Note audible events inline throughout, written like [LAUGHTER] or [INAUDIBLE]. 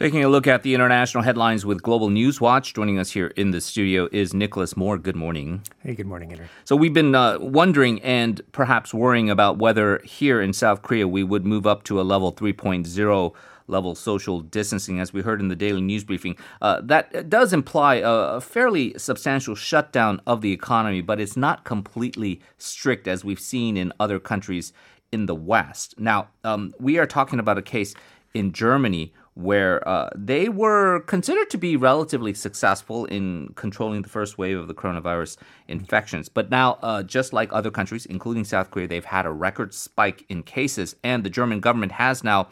Taking a look at the international headlines with Global News Watch, joining us here in the studio is Nicholas Moore. Good morning. Hey, good morning, Andrew. So we've been uh, wondering and perhaps worrying about whether here in South Korea we would move up to a level 3.0 level social distancing, as we heard in the daily news briefing. Uh, that does imply a, fairly substantial shutdown of the economy, but it's not completely strict as we've seen in other countries in the West. Now, um, we are talking about a case in Germany where uh, they were considered to be relatively successful in controlling the first wave of the coronavirus infections. But now, uh, just like other countries, including South Korea, they've had a record spike in cases, and the German government has now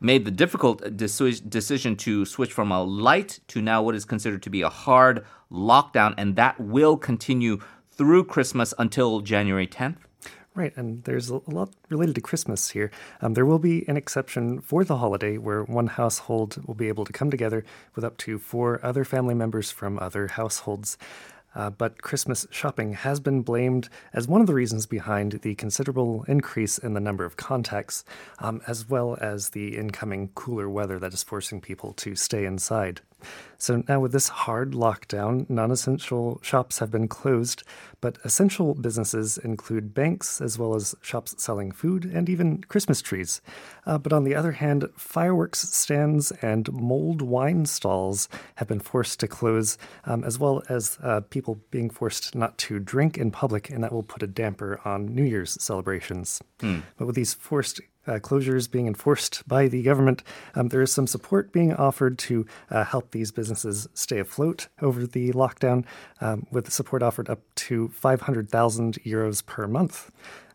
made the difficult decision to switch from a light to now what is considered to be a hard lockdown, and that will continue through Christmas until January 10th. Right, and there's a lot related to Christmas here. Um, there will be an exception for the holiday where one household will be able to come together with up to four other family members from other households. Uh, but Christmas shopping has been blamed as one of the reasons behind the considerable increase in the number of contacts, um, as well as the incoming cooler weather that is forcing people to stay inside. So now, with this hard lockdown, non essential shops have been closed, but essential businesses include banks as well as shops selling food and even Christmas trees. Uh, but on the other hand, fireworks stands and mulled wine stalls have been forced to close, um, as well as uh, people being forced not to drink in public, and that will put a damper on New Year's celebrations. Hmm. But with these forced closures being enforced by the government, um, there is some support being offered to uh, help these businesses stay afloat over the lockdown, um, with support offered up to 500,000 euros per month.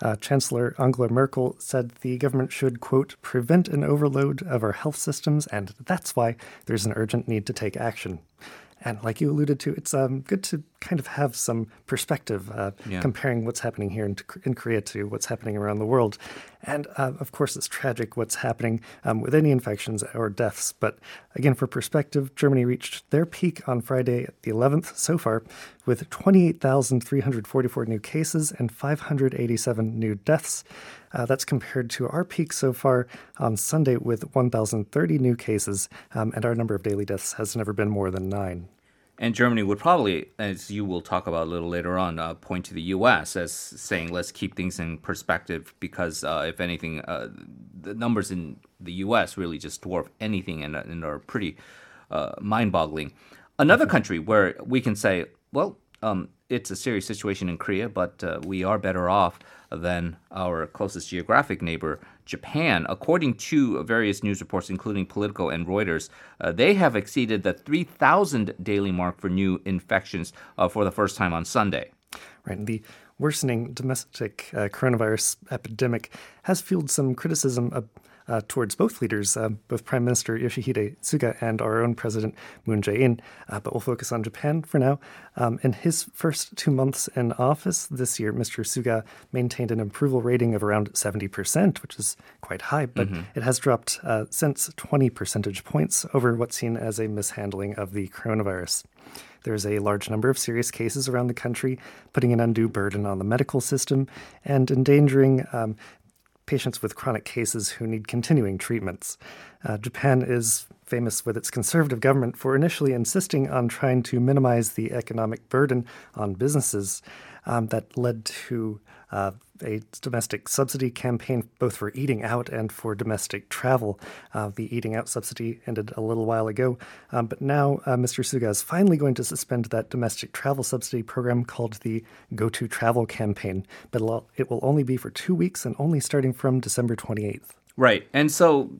Uh, Chancellor Angela Merkel said the government should, quote, prevent an overload of our health systems, and that's why there's an urgent need to take action. And like you alluded to, it's um, good to kind of have some perspective uh, yeah. comparing what's happening here in, in, Korea to what's happening around the world. And uh, of course, it's tragic what's happening um, with any infections or deaths. But again, for perspective, Germany reached their peak on Friday, the 11th so far, with 28,344 new cases and 587 new deaths. Uh, that's compared to our peak so far on Sunday with 1,030 new cases, um, and our number of daily deaths has never been more than nine. And Germany would probably, as you will talk about a little later on, uh, point to the U.S. as saying, let's keep things in perspective because, uh, if anything, uh, the numbers in the U.S. really just dwarf anything and, and are pretty uh, mind boggling. Another country where we can say, well, um, it's a serious situation in Korea, but uh, we are better off than our closest geographic neighbor, Japan. According to various news reports, including Politico and Reuters, uh, they have exceeded the 3,000 daily mark for new infections uh, for the first time on Sunday. Right. The worsening domestic uh, coronavirus epidemic has fueled some criticism of uh, towards both leaders, uh, both Prime Minister Yoshihide Suga and our own President Moon Jae-in. Uh, but we'll focus on Japan for now. Um, in his first two months in office this year, Mr. Suga maintained an approval rating of around 70%, which is quite high, but mm-hmm. it has dropped uh, since 20 percentage points over what's seen as a mishandling of the coronavirus. There's a large number of serious cases around the country, putting an undue burden on the medical system and endangering um, patients with chronic cases who need continuing treatments. Uh, Japan is famous with its conservative government for initially insisting on trying to minimize the economic burden on businesses um, that led to uh, a domestic subsidy campaign both for eating out and for domestic travel. Uh, the eating out subsidy ended a little while ago, um, but now uh, Mr. Suga is finally going to suspend that domestic travel subsidy program called the Go To Travel campaign, but it will only be for two weeks and only starting from December 28th. Right. And so,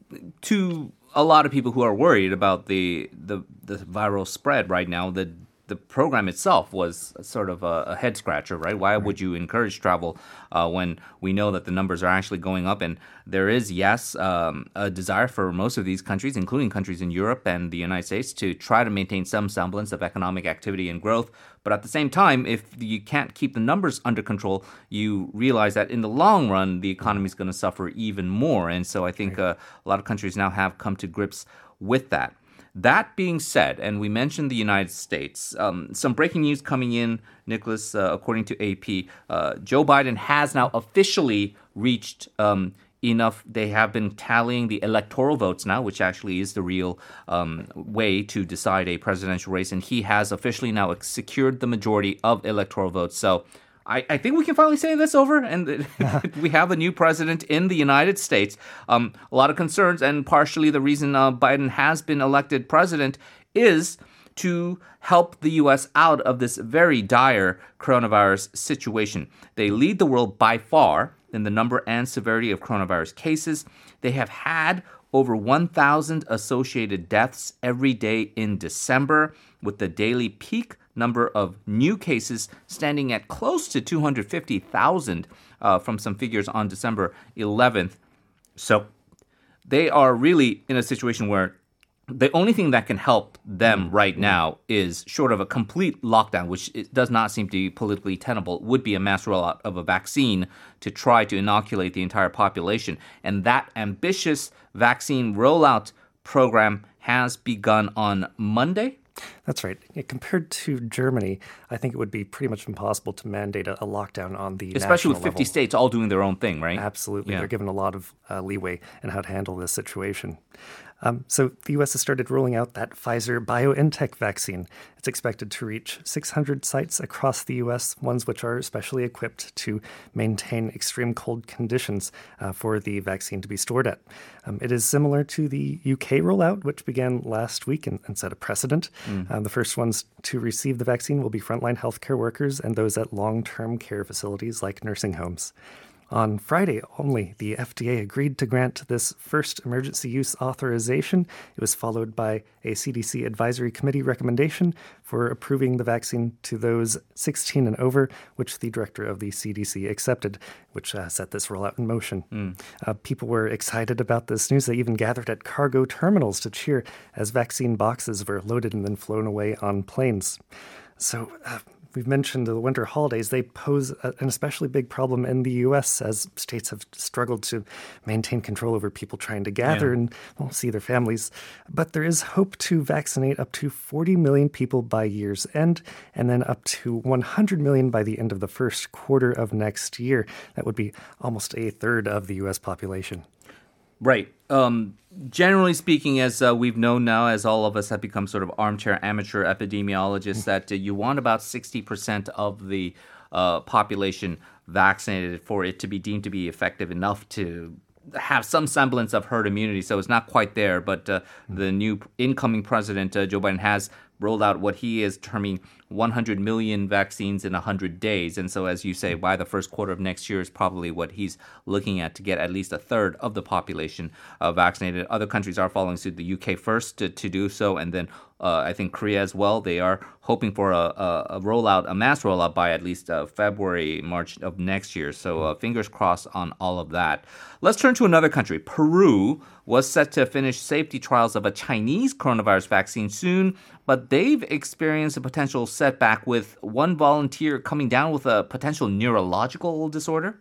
to a lot of people who are worried about the, the, the viral spread right now, the the program itself was sort of a, a head scratcher, right? Why right. would you encourage travel uh, when we know that the numbers are actually going up? And there is, yes, um, a desire for most of these countries, including countries in Europe and the United States, to try to maintain some semblance of economic activity and growth. But at the same time, if you can't keep the numbers under control, you realize that in the long run, the economy is going to suffer even more. And so I think right. uh, a lot of countries now have come to grips with that. That being said, and we mentioned the United States, um, some breaking news coming in, Nicholas, uh, according to AP, uh, Joe Biden has now officially reached um, enough. They have been tallying the electoral votes now, which actually is the real um, way to decide a presidential race. And he has officially now secured the majority of electoral votes. So I, I think we can finally say this over, and [LAUGHS] [LAUGHS] we have a new president in the United States. Um, a lot of concerns, and partially the reason uh, Biden has been elected president is to help the U.S. out of this very dire coronavirus situation. They lead the world by far in the number and severity of coronavirus cases. They have had over 1,000 associated deaths every day in December, with the daily peak number of new cases standing at close to 250,000 uh, from some figures on December 11th. So they are really in a situation where the only thing that can help them right now is short of a complete lockdown, which does not seem to be politically tenable, would be a mass rollout of a vaccine to try to inoculate the entire population. And that ambitious vaccine rollout program has begun on Monday. That's right. Yeah, compared to Germany, I think it would be pretty much impossible to mandate a, a lockdown on the especially with 50 level. states all doing their own thing, right? Absolutely, Yeah. they're given a lot of uh, leeway in how to handle this situation. Um, so the U.S. has started rolling out that Pfizer BioNTech vaccine. It's expected to reach 600 sites across the U.S., ones which are specially equipped to maintain extreme cold conditions uh, for the vaccine to be stored at. Um, it is similar to the UK rollout, which began last week and, and set a precedent. Um, the first ones to receive the vaccine will be frontline healthcare workers and those at long-term care facilities like nursing homes. On Friday only, the FDA agreed to grant this first emergency use authorization. It was followed by a CDC advisory committee recommendation for approving the vaccine to those 16 and over, which the director of the CDC accepted, which uh, set this rollout in motion. Uh, people were excited about this news. They even gathered at cargo terminals to cheer as vaccine boxes were loaded and then flown away on planes. So, uh, We've mentioned the winter holidays. They pose a, an especially big problem in the U.S. as states have struggled to maintain control over people trying to gather Yeah. and see their families. But there is hope to vaccinate up to 40 million people by year's end, and then up to 100 million by the end of the first quarter of next year. That would be almost a third of the U.S. population. Right. Um, generally speaking, as uh, we've known now, as all of us have become sort of armchair amateur epidemiologists, that uh, you want about 60% of the uh, population vaccinated for it to be deemed to be effective enough to have some semblance of herd immunity. So it's not quite there, but uh, the new incoming president, uh, Joe Biden, has rolled out what he is terming 100 million vaccines in 100 days. And so, as you say, by the first quarter of next year is probably what he's looking at to get at least a third of the population uh, vaccinated. Other countries are following suit. The UK first to, to do so, and then uh, I think Korea as well. They are hoping for a, a, a rollout, a mass rollout by at least uh, February, March of next year. So uh, fingers crossed on all of that. Let's turn to another country. Peru was set to finish safety trials of a Chinese coronavirus vaccine soon, but they've experienced a potential setback with one volunteer coming down with a potential neurological disorder.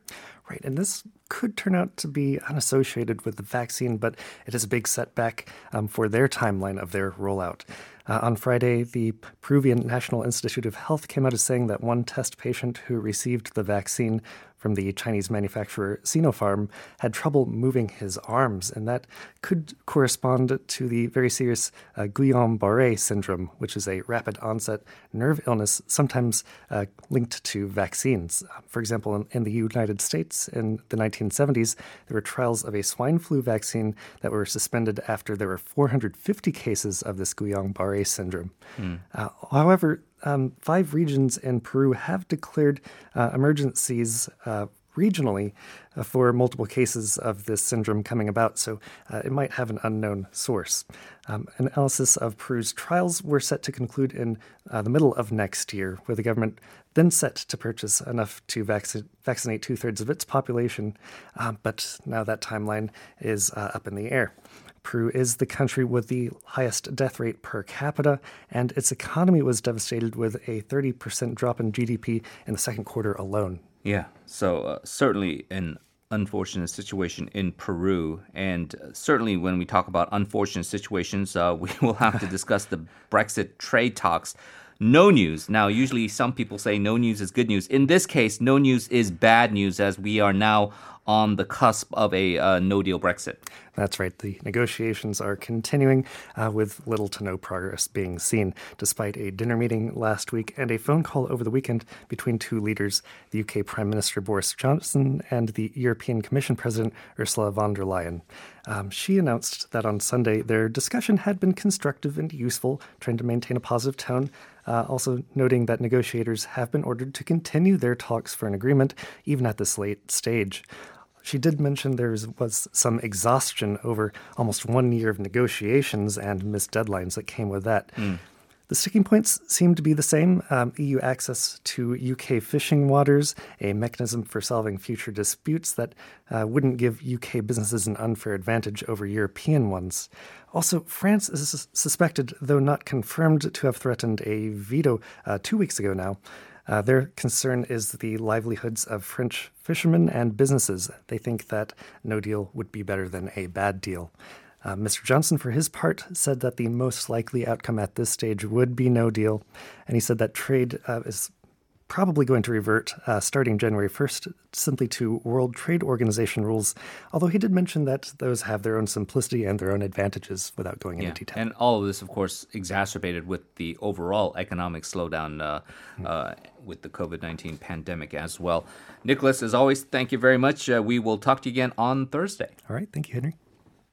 Right, and this could turn out to be unassociated with the vaccine, but it is a big setback um, for their timeline of their rollout. Uh, on Friday, the Peruvian National Institute of Health came out as saying that one test patient who received the vaccine from the Chinese manufacturer Sinopharm had trouble moving his arms, and that could correspond to the very serious uh, Guillain-Barré syndrome, which is a rapid onset nerve illness, sometimes uh, linked to vaccines. For example, in, in the United States in the 1970s, there were trials of a swine flu vaccine that were suspended after there were 450 cases of this Guillain-Barré syndrome. Uh, however, um, five regions in Peru have declared uh, emergencies uh, regionally uh, for multiple cases of this syndrome coming about, so uh, it might have an unknown source. Um, analysis of Peru's trials were set to conclude in uh, the middle of next year, where the government then set to purchase enough to vacci- vaccinate two thirds of its population, uh, but now that timeline is up in the air. Peru is the country with the highest death rate per capita, and its economy was devastated with a 30% drop in GDP in the second quarter alone. Yeah, so uh, certainly an unfortunate situation in Peru. And uh, certainly when we talk about unfortunate situations, uh, [LAUGHS] we will have to discuss the Brexit trade talks. No news. Now, usually some people say no news is good news. In this case, no news is bad news as we are now on the cusp of a uh, no deal Brexit. That's right. The negotiations are continuing uh, with little to no progress being seen, despite a dinner meeting last week and a phone call over the weekend between two leaders, the UK Prime Minister Boris Johnson and the European Commission President Ursula von der Leyen. Um, she announced that on Sunday their discussion had been constructive and useful, trying to maintain a positive tone. Uh, also, noting that negotiators have been ordered to continue their talks for an agreement, even at this late stage. She did mention there was some exhaustion over almost one year of negotiations and missed deadlines that came with that. Mm. The sticking points seem to be the same um, EU access to UK fishing waters, a mechanism for solving future disputes that uh, wouldn't give UK businesses an unfair advantage over European ones. Also, France is suspected, though not confirmed, to have threatened a veto uh, two weeks ago now. Uh, their concern is the livelihoods of French fishermen and businesses. They think that no deal would be better than a bad deal. Uh, Mr. Johnson, for his part, said that the most likely outcome at this stage would be no deal. And he said that trade uh, is probably going to revert uh, starting January 1st simply to World Trade Organization rules, although he did mention that those have their own simplicity and their own advantages without going yeah. into detail. And all of this, of course, exacerbated with the overall economic slowdown uh, uh, with the COVID 19 pandemic as well. Nicholas, as always, thank you very much. Uh, we will talk to you again on Thursday. All right. Thank you, Henry.